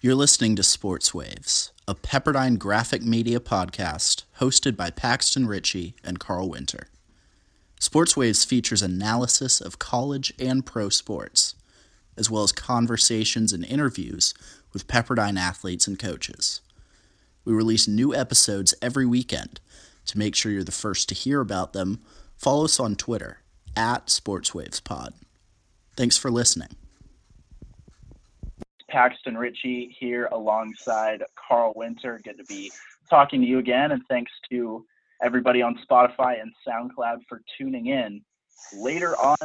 You're listening to Sports Waves, a Pepperdine graphic media podcast hosted by Paxton Ritchie and Carl Winter. Sports Waves features analysis of college and pro sports, as well as conversations and interviews with Pepperdine athletes and coaches. We release new episodes every weekend. To make sure you're the first to hear about them, follow us on Twitter at SportsWavesPod. Thanks for listening. Paxton Ritchie here alongside Carl Winter. Good to be talking to you again, and thanks to everybody on Spotify and SoundCloud for tuning in. Later on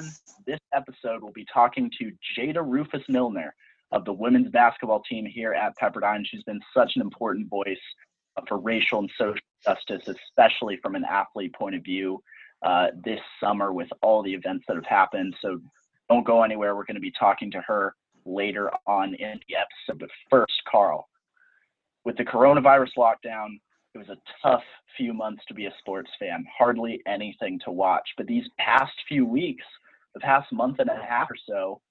this episode, we'll be talking to Jada Rufus Milner of the women's basketball team here at Pepperdine. She's been such an important voice for racial and social justice, especially from an athlete point of view uh, this summer with all the events that have happened. So don't go anywhere. We're going to be talking to her later on in the episode. But first, Carl, with the coronavirus lockdown, it was a tough few months to be a sports fan, hardly anything to watch. But these past few weeks, the past month and a half or so,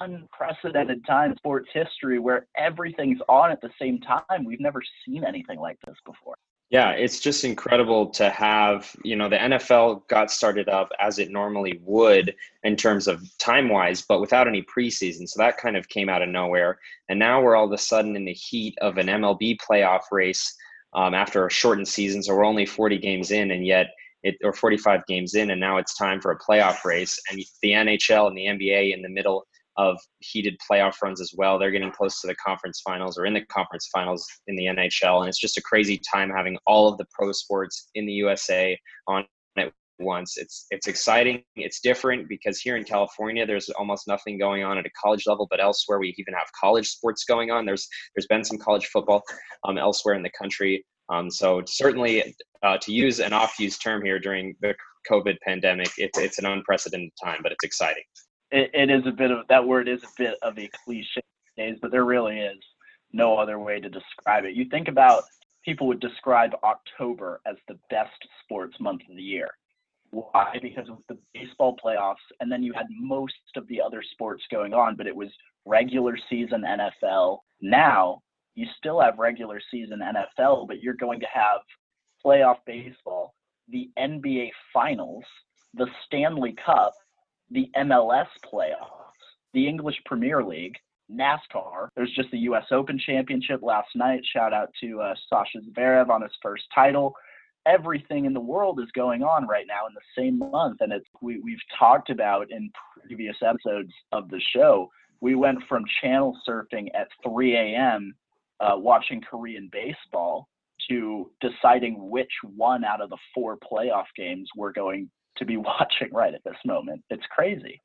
unprecedented time in sports history where everything's on at the same time. We've never seen anything like this before. Yeah, it's just incredible to have, you know, the NFL got started up as it normally would in terms of time wise, but without any preseason. So that kind of came out of nowhere. And now we're all of a sudden in the heat of an MLB playoff race um, after a shortened season. So we're only 40 games in, and yet it, or 45 games in, and now it's time for a playoff race. And the NHL and the NBA in the middle of heated playoff runs as well. They're getting close to the conference finals or in the conference finals in the NHL. And it's just a crazy time having all of the pro sports in the USA on at once. It's it's exciting. It's different because here in California there's almost nothing going on at a college level, but elsewhere we even have college sports going on. There's there's been some college football um, elsewhere in the country. Um, so certainly, uh, to use an off-use term here during the COVID pandemic, it's it's an unprecedented time, but it's exciting it, it is a bit of that word is a bit of a cliche these days, but there really is no other way to describe it. You think about people would describe October as the best sports month of the year. Why? Because of the baseball playoffs, and then you had most of the other sports going on, but it was regular season NFL. Now you still have regular season NFL, but you're going to have playoff baseball, the NBA Finals, the Stanley Cup, the MLS playoffs, the English Premier League, NASCAR. There's just the U.S. Open Championship last night. Shout out to uh, Sasha Zverev on his first title. Everything in the world is going on right now in the same month, and it's we, we've talked about in previous episodes of the show. We went from channel surfing at 3 a.m. Uh, watching Korean baseball to deciding which one out of the four playoff games we're going to be watching right at this moment. It's crazy.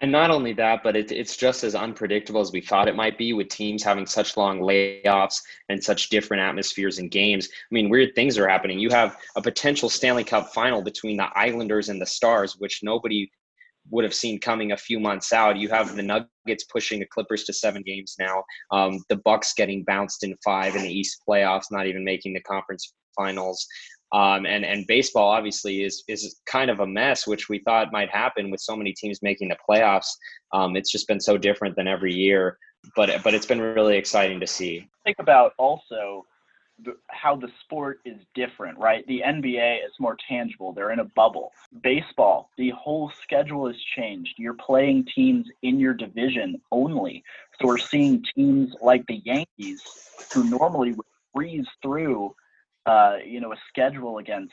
And not only that, but it, it's just as unpredictable as we thought it might be with teams having such long layoffs and such different atmospheres and games. I mean, weird things are happening. You have a potential Stanley Cup final between the Islanders and the Stars, which nobody would have seen coming a few months out. You have the Nuggets pushing the Clippers to seven games now. Um, the Bucks getting bounced in five in the East playoffs, not even making the conference finals. Um, and and baseball obviously is is kind of a mess, which we thought might happen with so many teams making the playoffs. Um, it's just been so different than every year, but but it's been really exciting to see. Think about also how the sport is different, right? The NBA is more tangible. They're in a bubble. Baseball, the whole schedule has changed. You're playing teams in your division only. So we're seeing teams like the Yankees, who normally would breeze through uh, you know, a schedule against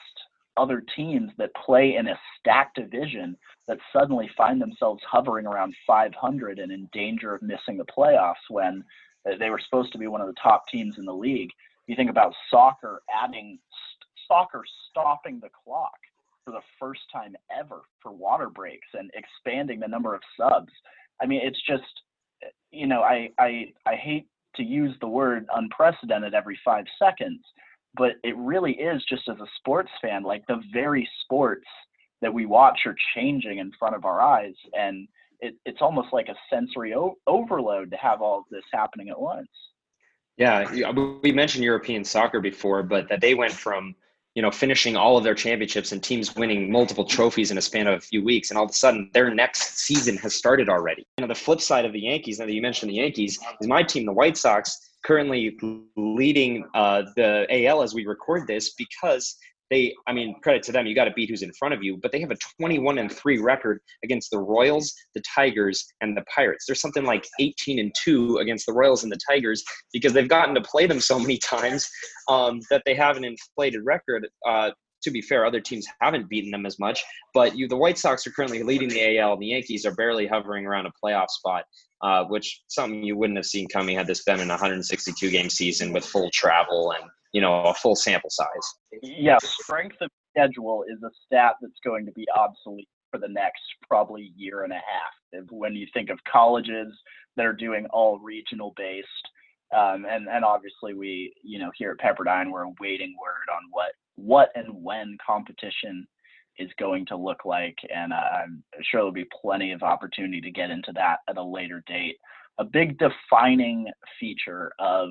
other teams that play in a stacked division that suddenly find themselves hovering around 500 and in danger of missing the playoffs when they were supposed to be one of the top teams in the league. You think about soccer adding soccer stopping the clock for the first time ever for water breaks and expanding the number of subs. I mean, it's just you know, I I I hate to use the word unprecedented every 5 seconds, but it really is just as a sports fan, like the very sports that we watch are changing in front of our eyes, and it, it's almost like a sensory o- overload to have all of this happening at once. Yeah, we mentioned European soccer before, but that they went from you know, finishing all of their championships and teams winning multiple trophies in a span of a few weeks, and all of a sudden their next season has started already. You know, the flip side of the Yankees, now that you mentioned the Yankees, is my team, the White Sox, currently leading uh, the AL as we record this because they i mean credit to them you got to beat who's in front of you but they have a 21 and 3 record against the royals the tigers and the pirates there's something like 18 and 2 against the royals and the tigers because they've gotten to play them so many times um, that they have an inflated record uh, to be fair, other teams haven't beaten them as much. But you, the White Sox are currently leading the AL, and the Yankees are barely hovering around a playoff spot, uh, which something you wouldn't have seen coming had this been an 162 game season with full travel and you know a full sample size. Yeah, strength of schedule is a stat that's going to be obsolete for the next probably year and a half. When you think of colleges that are doing all regional based, um, and and obviously we you know here at Pepperdine we're awaiting word on what what and when competition is going to look like, and uh, I'm sure there'll be plenty of opportunity to get into that at a later date. A big defining feature of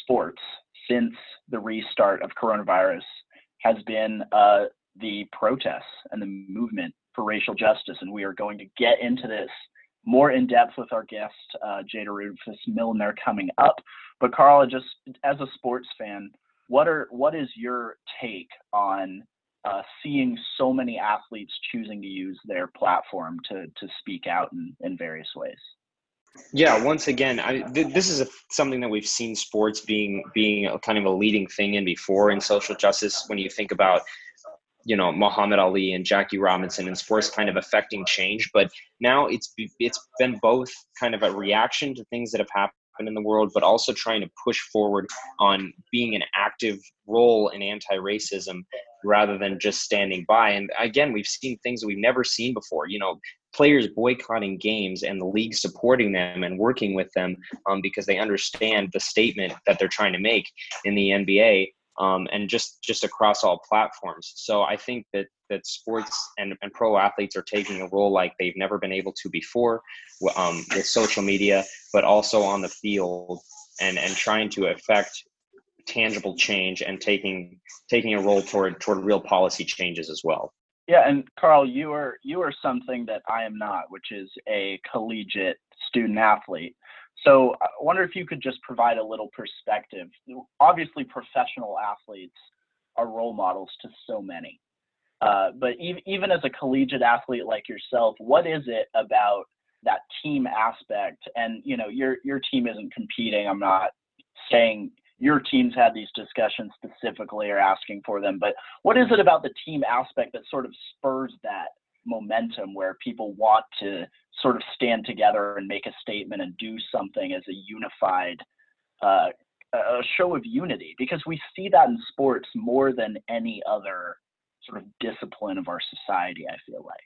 sports since the restart of coronavirus has been uh, the protests and the movement for racial justice. And we are going to get into this more in depth with our guest, uh, Jada Rufus Millner, coming up. But Carla, just as a sports fan, what are what is your take on uh, seeing so many athletes choosing to use their platform to to speak out in, in various ways? Yeah, once again, I, th- this is a, something that we've seen sports being being a, kind of a leading thing in before in social justice. When you think about, you know, Muhammad Ali and Jackie Robinson and sports kind of affecting change, but now it's it's been both kind of a reaction to things that have happened in the world, but also trying to push forward on being an active role in anti-racism rather than just standing by. And again, we've seen things that we've never seen before. You know, players boycotting games and the league supporting them and working with them um, because they understand the statement that they're trying to make in the NBA um, and just just across all platforms. So I think that that sports and, and pro athletes are taking a role like they've never been able to before um, with social media, but also on the field and and trying to affect tangible change and taking taking a role toward toward real policy changes as well. Yeah, and Carl, you are you are something that I am not, which is a collegiate student athlete. So I wonder if you could just provide a little perspective. Obviously, professional athletes are role models to so many. Uh, but even, even as a collegiate athlete like yourself, what is it about that team aspect? And you know, your your team isn't competing. I'm not saying your teams had these discussions specifically or asking for them, but what is it about the team aspect that sort of spurs that momentum where people want to sort of stand together and make a statement and do something as a unified uh, a show of unity? Because we see that in sports more than any other sort of discipline of our society i feel like.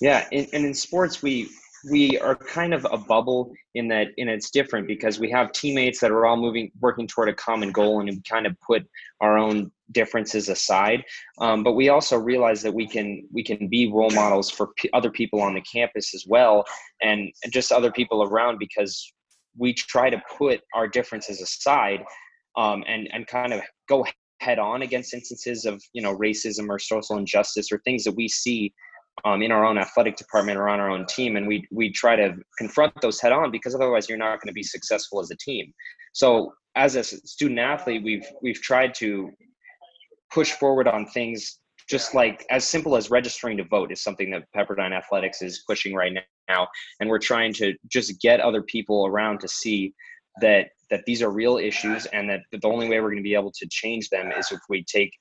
Yeah and in sports we we are kind of a bubble in that and it's different because we have teammates that are all moving working toward a common goal and we kind of put our own differences aside. Um, but we also realize that we can we can be role models for p- other people on the campus as well and just other people around because we try to put our differences aside um, and and kind of go head on against instances of you know racism or social injustice or things that we see um, in our own athletic department or on our own team, and we we try to confront those head on because otherwise you're not going to be successful as a team. So as a student athlete, we've we've tried to push forward on things just like as simple as registering to vote is something that Pepperdine Athletics is pushing right now, and we're trying to just get other people around to see that that these are real issues and that the only way we're going to be able to change them is if we take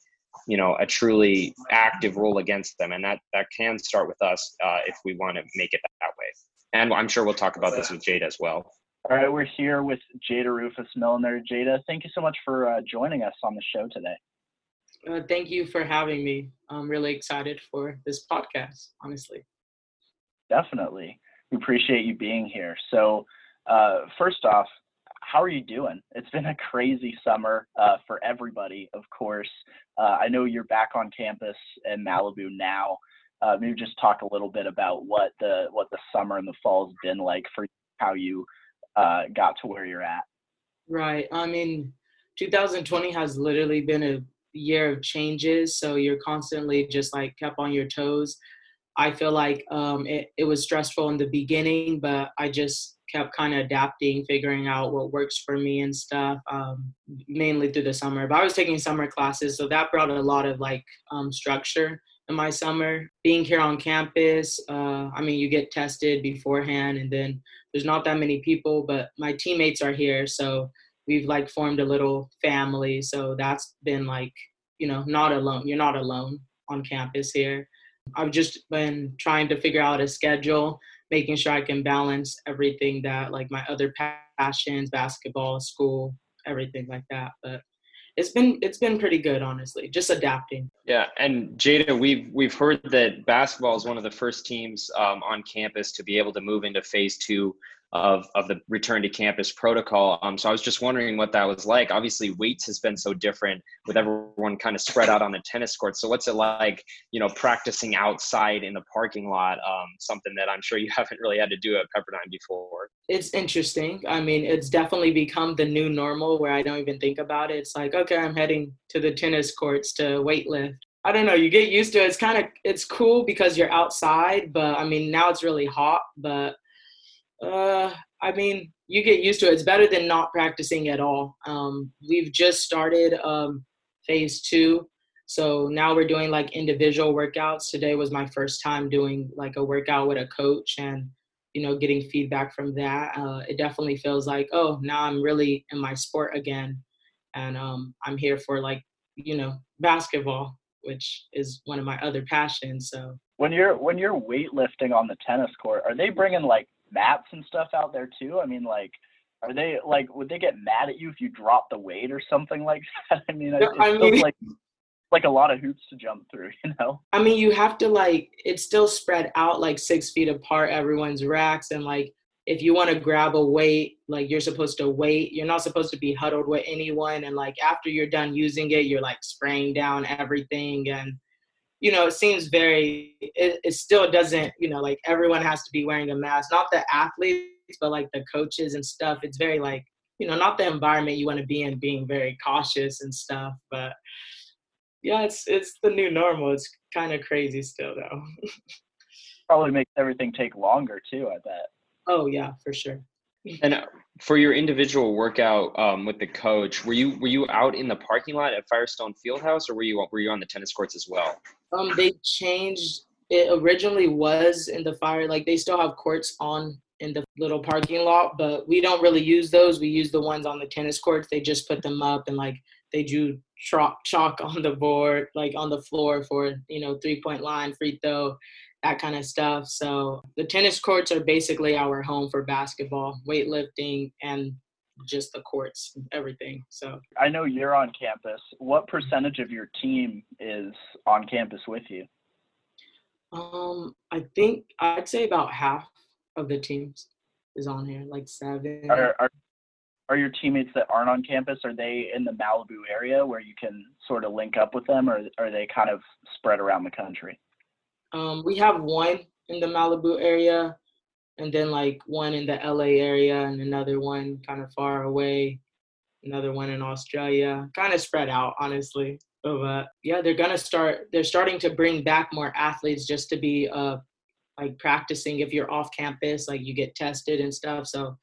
you know a truly active role against them and that that can start with us uh, if we want to make it that way. And i'm sure we'll talk about this with jada as well. All right we're here with jada rufus millner jada thank you so much for uh, joining us on the show today. Uh, thank you for having me. I'm really excited for this podcast honestly. Definitely. We appreciate you being here. So uh, first off how are you doing? It's been a crazy summer uh, for everybody, of course. Uh, I know you're back on campus in Malibu now. Uh, maybe just talk a little bit about what the what the summer and the fall's been like for how you uh, got to where you're at. Right. I mean, 2020 has literally been a year of changes, so you're constantly just like kept on your toes. I feel like um, it, it was stressful in the beginning, but I just kept kind of adapting, figuring out what works for me and stuff, um, mainly through the summer. But I was taking summer classes, so that brought a lot of like um, structure in my summer. Being here on campus, uh, I mean, you get tested beforehand, and then there's not that many people, but my teammates are here, so we've like formed a little family. So that's been like, you know, not alone. You're not alone on campus here. I've just been trying to figure out a schedule, making sure I can balance everything that like my other passions, basketball, school, everything like that. But it's been it's been pretty good honestly just adapting yeah and jada we've we've heard that basketball is one of the first teams um, on campus to be able to move into phase two of of the return to campus protocol. Um, so I was just wondering what that was like. Obviously, weights has been so different with everyone kind of spread out on the tennis court. So what's it like, you know, practicing outside in the parking lot? Um, something that I'm sure you haven't really had to do at Pepperdine before. It's interesting. I mean, it's definitely become the new normal where I don't even think about it. It's like, okay, I'm heading to the tennis courts to weightlift. I don't know. You get used to it. It's kind of it's cool because you're outside, but I mean now it's really hot. But uh, I mean, you get used to it. It's better than not practicing at all. Um, we've just started um, phase two. So now we're doing like individual workouts. Today was my first time doing like a workout with a coach and, you know, getting feedback from that. Uh, it definitely feels like, oh, now I'm really in my sport again. And um, I'm here for like, you know, basketball, which is one of my other passions. So when you're when you're weightlifting on the tennis court, are they bringing like mats and stuff out there too? I mean, like, are they like would they get mad at you if you drop the weight or something like that? I mean, it, I mean, like like a lot of hoops to jump through, you know. I mean, you have to like it's still spread out like six feet apart, everyone's racks, and like if you want to grab a weight, like you're supposed to wait. You're not supposed to be huddled with anyone, and like after you're done using it, you're like spraying down everything and you know, it seems very, it, it still doesn't, you know, like everyone has to be wearing a mask, not the athletes, but like the coaches and stuff. It's very like, you know, not the environment you want to be in, being very cautious and stuff. But yeah, it's it's the new normal. It's kind of crazy still though. Probably makes everything take longer too. I bet. Oh yeah, for sure. And uh, for your individual workout um, with the coach, were you were you out in the parking lot at Firestone Fieldhouse, or were you were you on the tennis courts as well? Um, they changed. It originally was in the fire. Like they still have courts on in the little parking lot, but we don't really use those. We use the ones on the tennis courts. They just put them up and like they drew chalk chalk on the board, like on the floor for you know three point line, free throw that kind of stuff. So the tennis courts are basically our home for basketball, weightlifting, and just the courts, everything. So I know you're on campus. What percentage of your team is on campus with you? Um, I think I'd say about half of the teams is on here, like seven. Are, are, are your teammates that aren't on campus are they in the Malibu area where you can sort of link up with them, or are they kind of spread around the country? Um, we have one in the Malibu area, and then like one in the LA area, and another one kind of far away, another one in Australia, kind of spread out, honestly. But uh, yeah, they're gonna start. They're starting to bring back more athletes just to be uh like practicing. If you're off campus, like you get tested and stuff. So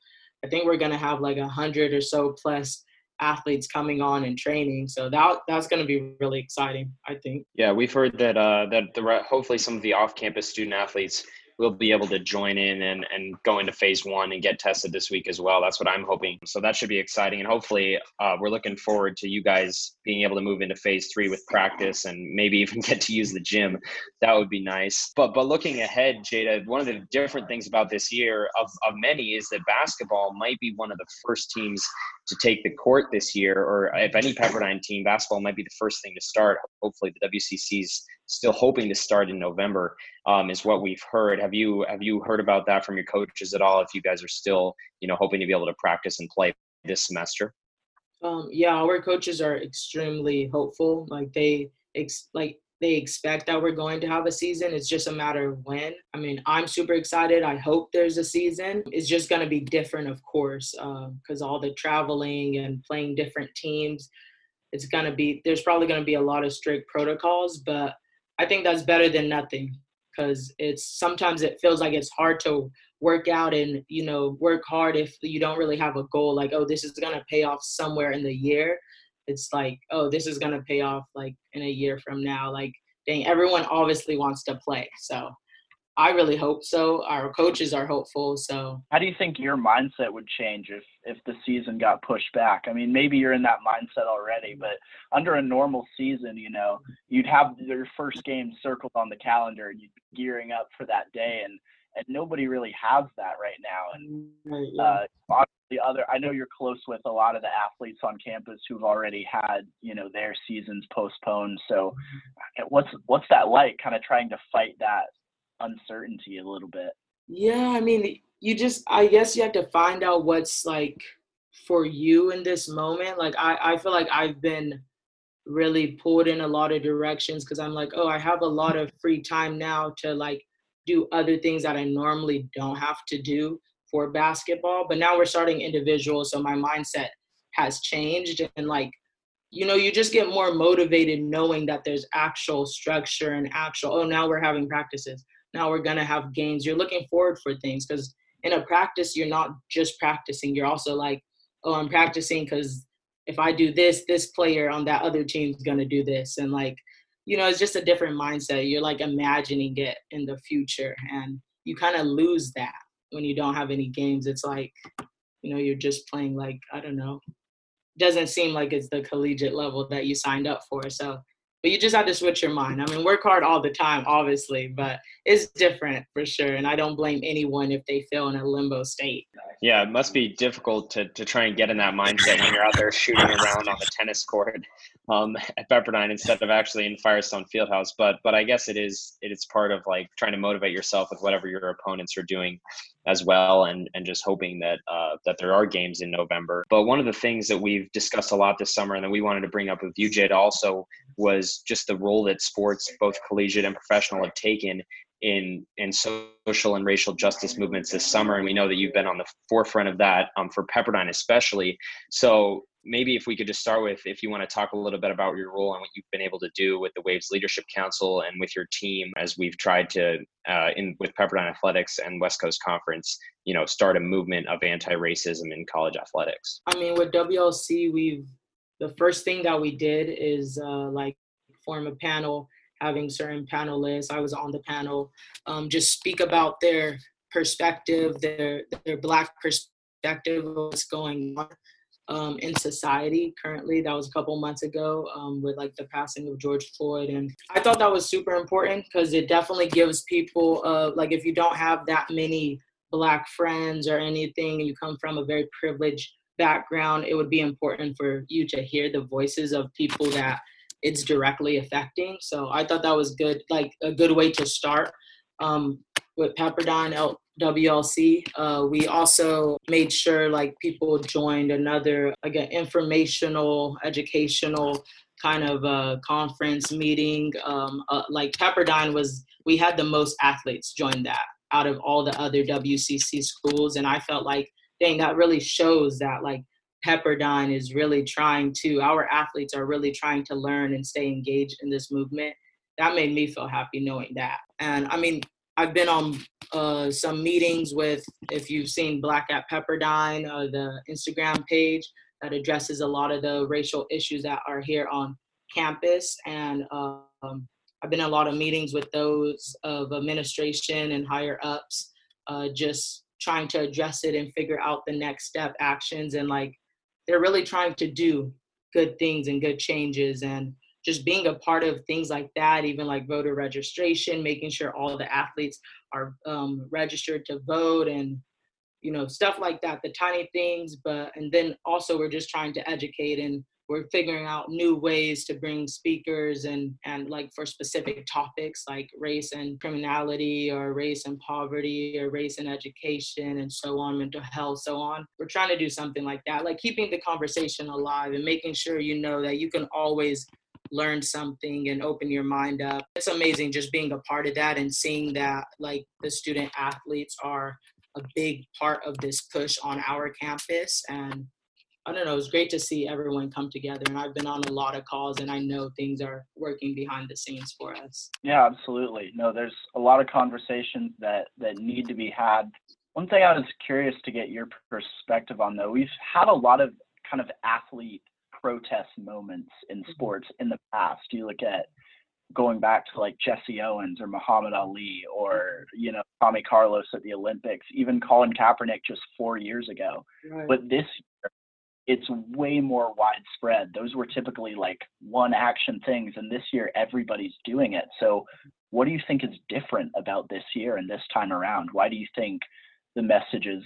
I think we're gonna have like a hundred or so plus athletes coming on and training. So that that's going to be really exciting, I think. Yeah, we've heard that uh, that the hopefully some of the off-campus student athletes will be able to join in and, and go into phase one and get tested this week as well. That's what I'm hoping. So that should be exciting. And hopefully, uh, we're looking forward to you guys being able to move into phase three with practice and maybe even get to use the gym. That would be nice. But but looking ahead, Jada, one of the different things about this year of, of many is that basketball might be one of the first teams to take the court this year, or if any Pepperdine team, basketball might be the first thing to start. Hopefully, the WCC's still hoping to start in November, um, is what we've heard. Have you have you heard about that from your coaches at all? If you guys are still, you know, hoping to be able to practice and play this semester. Um, yeah, our coaches are extremely hopeful. Like they ex- like they expect that we're going to have a season. It's just a matter of when. I mean, I'm super excited. I hope there's a season. It's just going to be different, of course, because uh, all the traveling and playing different teams it's going to be there's probably going to be a lot of strict protocols but i think that's better than nothing because it's sometimes it feels like it's hard to work out and you know work hard if you don't really have a goal like oh this is going to pay off somewhere in the year. It's like oh this is going to pay off like in a year from now. Like dang everyone obviously wants to play so I really hope so. Our coaches are hopeful. So, how do you think your mindset would change if if the season got pushed back? I mean, maybe you're in that mindset already, but under a normal season, you know, you'd have your first game circled on the calendar and you'd be gearing up for that day, and and nobody really has that right now. And uh, the other, I know you're close with a lot of the athletes on campus who've already had you know their seasons postponed. So, what's what's that like? Kind of trying to fight that uncertainty a little bit. Yeah, I mean, you just I guess you have to find out what's like for you in this moment. Like I I feel like I've been really pulled in a lot of directions because I'm like, oh, I have a lot of free time now to like do other things that I normally don't have to do for basketball. But now we're starting individual, so my mindset has changed and like you know you just get more motivated knowing that there's actual structure and actual oh now we're having practices now we're going to have games you're looking forward for things because in a practice you're not just practicing. You're also like oh i'm practicing because if i do this this player on that other team is going to do this. And like you know it's just a different mindset. You're like imagining it in the future and you kind of lose that when you don't have any games. It's like you know you're just playing like i don't know. Doesn't seem like it's the collegiate level that you signed up for. So but you just have to switch your mind. I mean, work hard all the time, obviously, but it's different for sure. And I don't blame anyone if they feel in a limbo state. Yeah, it must be difficult to, to try and get in that mindset when you're out there shooting around on the tennis court um, at Pepperdine instead of actually in Firestone Fieldhouse. But but I guess it is it is part of like trying to motivate yourself with whatever your opponents are doing as well, and and just hoping that uh, that there are games in November. But one of the things that we've discussed a lot this summer, and that we wanted to bring up with you, Jade, also was just the role that sports, both collegiate and professional, have taken in in social and racial justice movements this summer, and we know that you've been on the forefront of that um, for Pepperdine especially. So maybe if we could just start with if you want to talk a little bit about your role and what you've been able to do with the Waves Leadership Council and with your team as we've tried to uh, in with Pepperdine Athletics and West Coast Conference, you know, start a movement of anti-racism in college athletics. I mean, with WLC, we've the first thing that we did is uh, like form a panel having certain panelists. I was on the panel, um, just speak about their perspective, their their black perspective of what's going on um, in society currently. That was a couple months ago um, with like the passing of George Floyd, and I thought that was super important because it definitely gives people uh, like if you don't have that many black friends or anything, you come from a very privileged background, it would be important for you to hear the voices of people that it's directly affecting. So I thought that was good, like a good way to start um, with Pepperdine WLC. Uh, we also made sure like people joined another an informational, educational kind of uh, conference meeting. Um, uh, like Pepperdine was, we had the most athletes join that out of all the other WCC schools, and I felt like, dang, that really shows that like Pepperdine is really trying to, our athletes are really trying to learn and stay engaged in this movement. That made me feel happy knowing that. And I mean, I've been on uh, some meetings with, if you've seen Black at Pepperdine, uh, the Instagram page that addresses a lot of the racial issues that are here on campus. And um, I've been in a lot of meetings with those of administration and higher ups, uh, just trying to address it and figure out the next step actions and like they're really trying to do good things and good changes and just being a part of things like that, even like voter registration, making sure all the athletes are um, registered to vote and you know stuff like that, the tiny things. But and then also we're just trying to educate and we're figuring out new ways to bring speakers and and like for specific topics like race and criminality or race and poverty or race and education and so on mental health so on. We're trying to do something like that like keeping the conversation alive and making sure you know that you can always learn something and open your mind up. It's amazing just being a part of that and seeing that like the student athletes are a big part of this push on our campus and I don't know, it's great to see everyone come together. And I've been on a lot of calls and I know things are working behind the scenes for us. Yeah, absolutely. No, there's a lot of conversations that, that need to be had. One thing I was curious to get your perspective on though, we've had a lot of kind of athlete protest moments in mm-hmm. sports in the past. You look at going back to like Jesse Owens or Muhammad Ali or you know Tommy Carlos at the Olympics, even Colin Kaepernick just four years ago. Right. But this it's way more widespread. Those were typically like one action things, and this year everybody's doing it. So, what do you think is different about this year and this time around? Why do you think the message is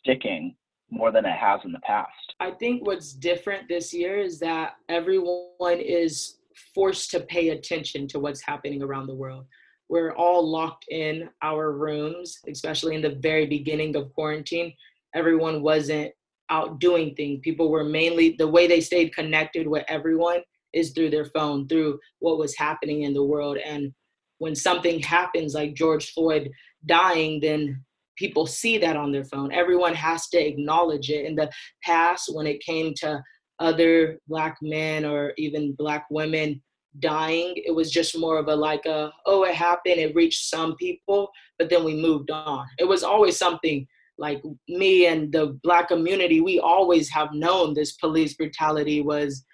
sticking more than it has in the past? I think what's different this year is that everyone is forced to pay attention to what's happening around the world. We're all locked in our rooms, especially in the very beginning of quarantine. Everyone wasn't out doing things. People were mainly the way they stayed connected with everyone is through their phone, through what was happening in the world. And when something happens like George Floyd dying, then people see that on their phone. Everyone has to acknowledge it. In the past, when it came to other black men or even black women dying it was just more of a like a oh it happened it reached some people but then we moved on it was always something like me and the black community we always have known this police brutality was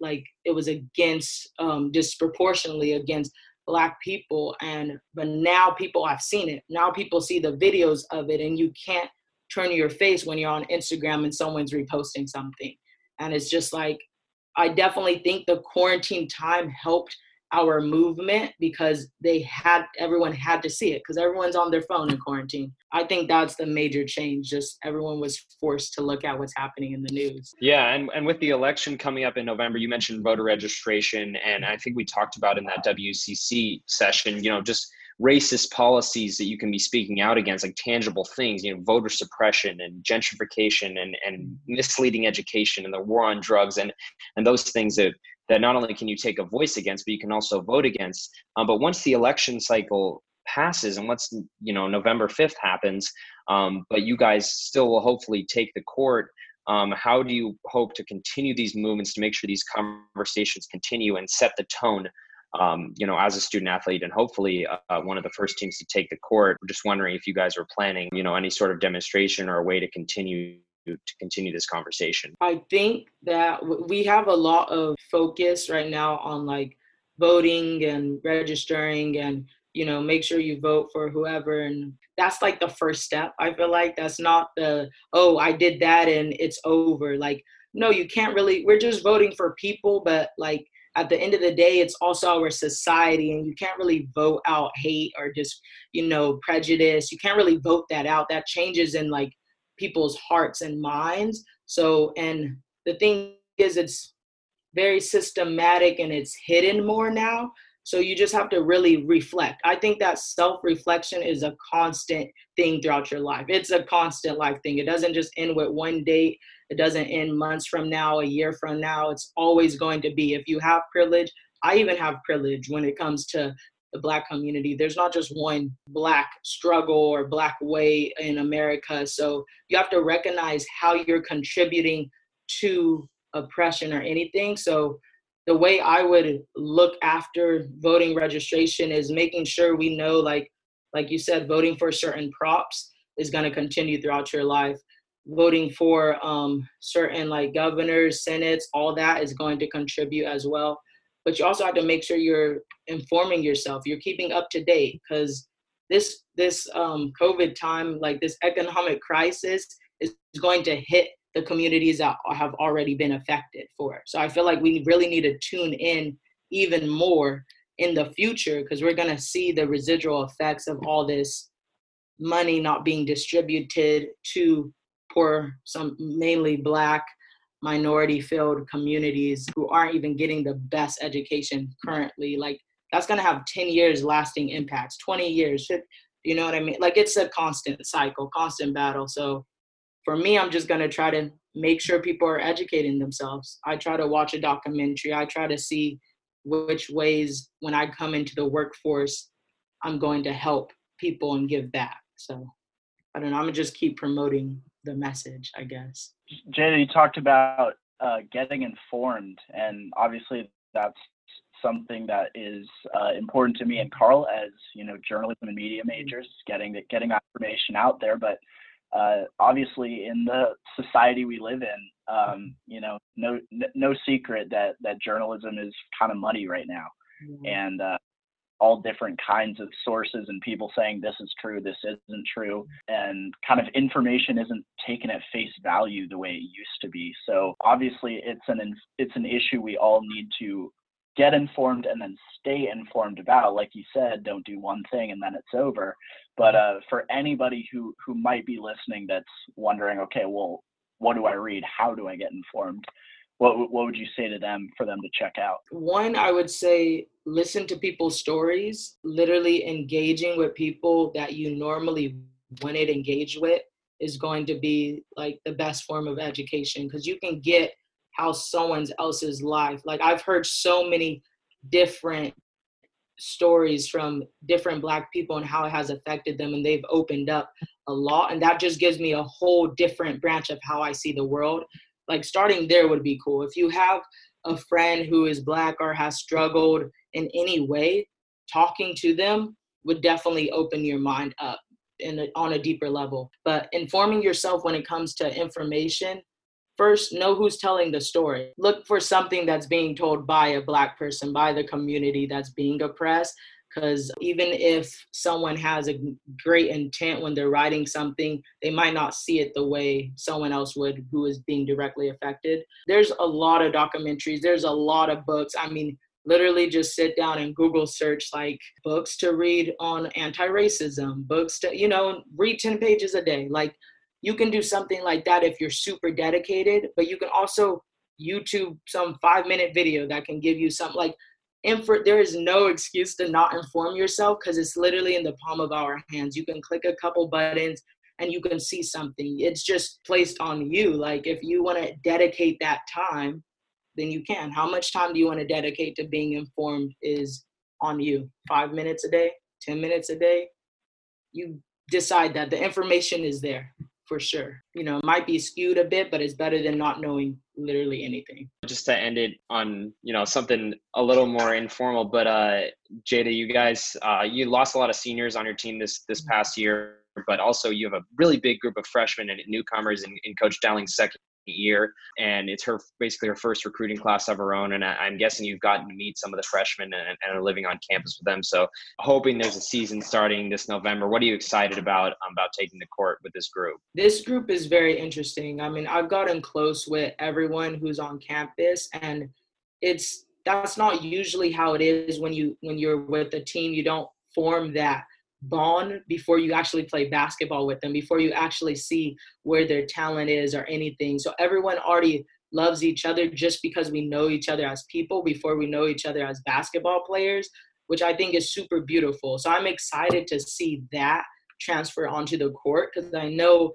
like it was against um disproportionately against black people and but now people have seen it. Now people see the videos of it and you can't turn your face when you're on instagram and someone's reposting something. And it's just like, I definitely think the quarantine time helped our movement because they had everyone had to see it because everyone's on their phone in quarantine. I think that's the major change. Just everyone was forced to look at what's happening in the news. Yeah, and, and with the election coming up in November, you mentioned voter registration, and I think we talked about in that WCC session, you know, just racist policies that you can be speaking out against, like tangible things, you know, voter suppression and gentrification and, and misleading education and the war on drugs and, and those things that, that not only can you take a voice against, but you can also vote against. Um, but once the election cycle passes and once, you know, November 5th happens, um, but you guys still will hopefully take the court um, how do you hope to continue these movements to make sure these conversations continue and set the tone um, you know, as a student athlete and hopefully uh, one of the first teams to take the court. Just wondering if you guys are planning, you know, any sort of demonstration or a way to continue to continue this conversation. I think that we have a lot of focus right now on like voting and registering and you know make sure you vote for whoever and that's like the first step i feel like that's not the oh i did that and it's over like no you can't really we're just voting for people but like at the end of the day, it's also our society, and you can't really vote out hate or just, you know, prejudice. You can't really vote that out. That changes in like people's hearts and minds. So, and the thing is, it's very systematic and it's hidden more now. So you just have to really reflect. I think that self reflection is a constant thing throughout your life. It's a constant life thing. It doesn't just end with one date it doesn't end months from now, a year from now. It's always going to be. If you have privilege, I even have privilege when it comes to the black community. There's not just one black struggle or black way in America. So you have to recognize how you're contributing to oppression or anything. So the way I would look after voting registration is making sure we know like like you said voting for certain props is going to continue throughout your life voting for um, certain like governors, senates, all that is going to contribute as well. But you also have to make sure you're informing yourself. You're keeping up to date because this this um, COVID time, like this economic crisis, is going to hit the communities that have already been affected for it. So I feel like we really need to tune in even more in the future because we're going to see the residual effects of all this money not being distributed to poor some mainly black minority filled communities who aren't even getting the best education currently like that's going to have 10 years lasting impacts 20 years you know what i mean? Like it's a constant cycle constant battle so for me i'm just going to try to make sure people are educating themselves. I try to watch a documentary i try to see which ways when i come into the workforce i'm going to help people and give back so i don't know i'm going to just keep promoting the message, I guess. Jada, you talked about uh, getting informed, and obviously that's something that is uh, important to me and Carl as you know journalism and media majors, getting getting that information out there. But uh, obviously, in the society we live in, um, you know, no no secret that that journalism is kind of muddy right now, mm-hmm. and uh, all different kinds of sources and people saying this is true, this isn't true, and kind of information isn't taken at face value the way it used to be. So obviously, it's an it's an issue we all need to get informed and then stay informed about. Like you said, don't do one thing and then it's over. But uh, for anybody who who might be listening that's wondering, okay, well, what do I read? How do I get informed? What what would you say to them for them to check out? One, I would say listen to people's stories. Literally engaging with people that you normally wouldn't engage with is going to be like the best form of education because you can get how someone else's life. Like I've heard so many different stories from different black people and how it has affected them and they've opened up a lot and that just gives me a whole different branch of how I see the world like starting there would be cool. If you have a friend who is black or has struggled in any way, talking to them would definitely open your mind up in a, on a deeper level. But informing yourself when it comes to information, first know who's telling the story. Look for something that's being told by a black person, by the community that's being oppressed, because even if someone has a great intent when they're writing something they might not see it the way someone else would who is being directly affected. There's a lot of documentaries. There's a lot of books. I mean literally just sit down and google search like books to read on anti-racism books to you know read 10 pages a day. Like you can do something like that if you're super dedicated but you can also youtube some five minute video that can give you something like infor- there is no excuse to not inform yourself because it's literally in the palm of our hands. You can click a couple buttons and you can see something. It's just placed on you. Like if you want to dedicate that time, then you can. How much time do you want to dedicate to being informed is on you. Five minutes a day, 10 minutes a day. You decide that the information is there for sure. You know, it might be skewed a bit, but it's better than not knowing literally anything. Just to end it on, you know, something a little more informal, but uh Jada, you guys uh you lost a lot of seniors on your team this this past year, but also you have a really big group of freshmen and newcomers in, in Coach Dowling's second year and it's her basically her first recruiting class of her own and I, am guessing you've gotten to meet some of the freshmen and, and, are living on campus with them. So hoping there's a season starting this november. What are you excited about um, about taking the court with this group? This group is very interesting. I mean i've gotten close with everyone who's on campus and it's that's not usually how it is when you when you're with a team. You don't form that bond before you actually play basketball with them, before you actually see where their talent is or anything. So everyone already loves each other just because we know each other as people before we know each other as basketball players, which I think is super beautiful. So I'm excited to see that transfer onto the court because I know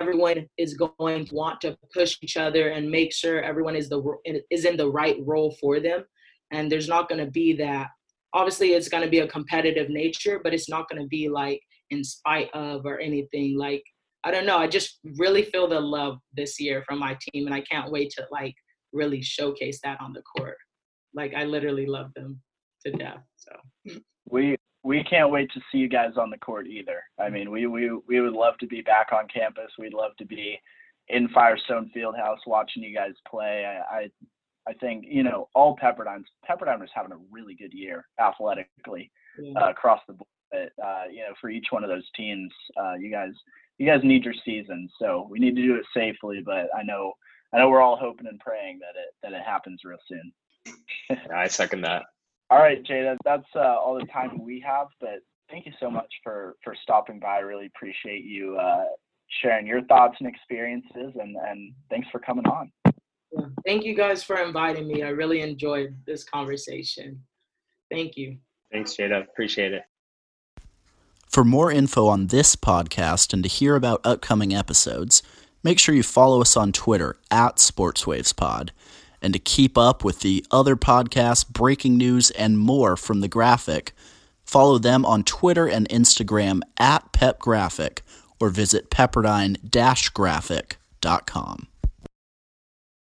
everyone is going to want to push each other and make sure everyone is the is in the right role for them and there's not going to be that obviously it's going to be a competitive nature, but it's not going to be like in spite of or anything. Like, I don't know. I just really feel the love this year from my team, and I can't wait to like really showcase that on the court. Like, I literally love them to death. So we we can't wait to see you guys on the court either. I mean, we we we would love to be back on campus. We'd love to be in Firestone Fieldhouse watching you guys play. I, I I think you know all Pepperdines. Pepperdine was having a really good year athletically yeah. uh, across the board. But, uh, you know, for each one of those teams, uh, you guys you guys need your season, so we need to do it safely. But I know I know we're all hoping and praying that it that it happens real soon. I second that. All right, Jada, that's uh, all the time we have. But thank you so much for for stopping by. I really appreciate you uh, sharing your thoughts and experiences, and and thanks for coming on. Thank you guys for inviting me. I really enjoyed this conversation. Thank you. Thanks, Jada. Appreciate it. For more info on this podcast and to hear about upcoming episodes, make sure you follow us on Twitter at SportsWavesPod. And to keep up with the other podcasts, breaking news, and more from the graphic, follow them on Twitter and Instagram at PepGraphic or visit pepperdine-graphic.com.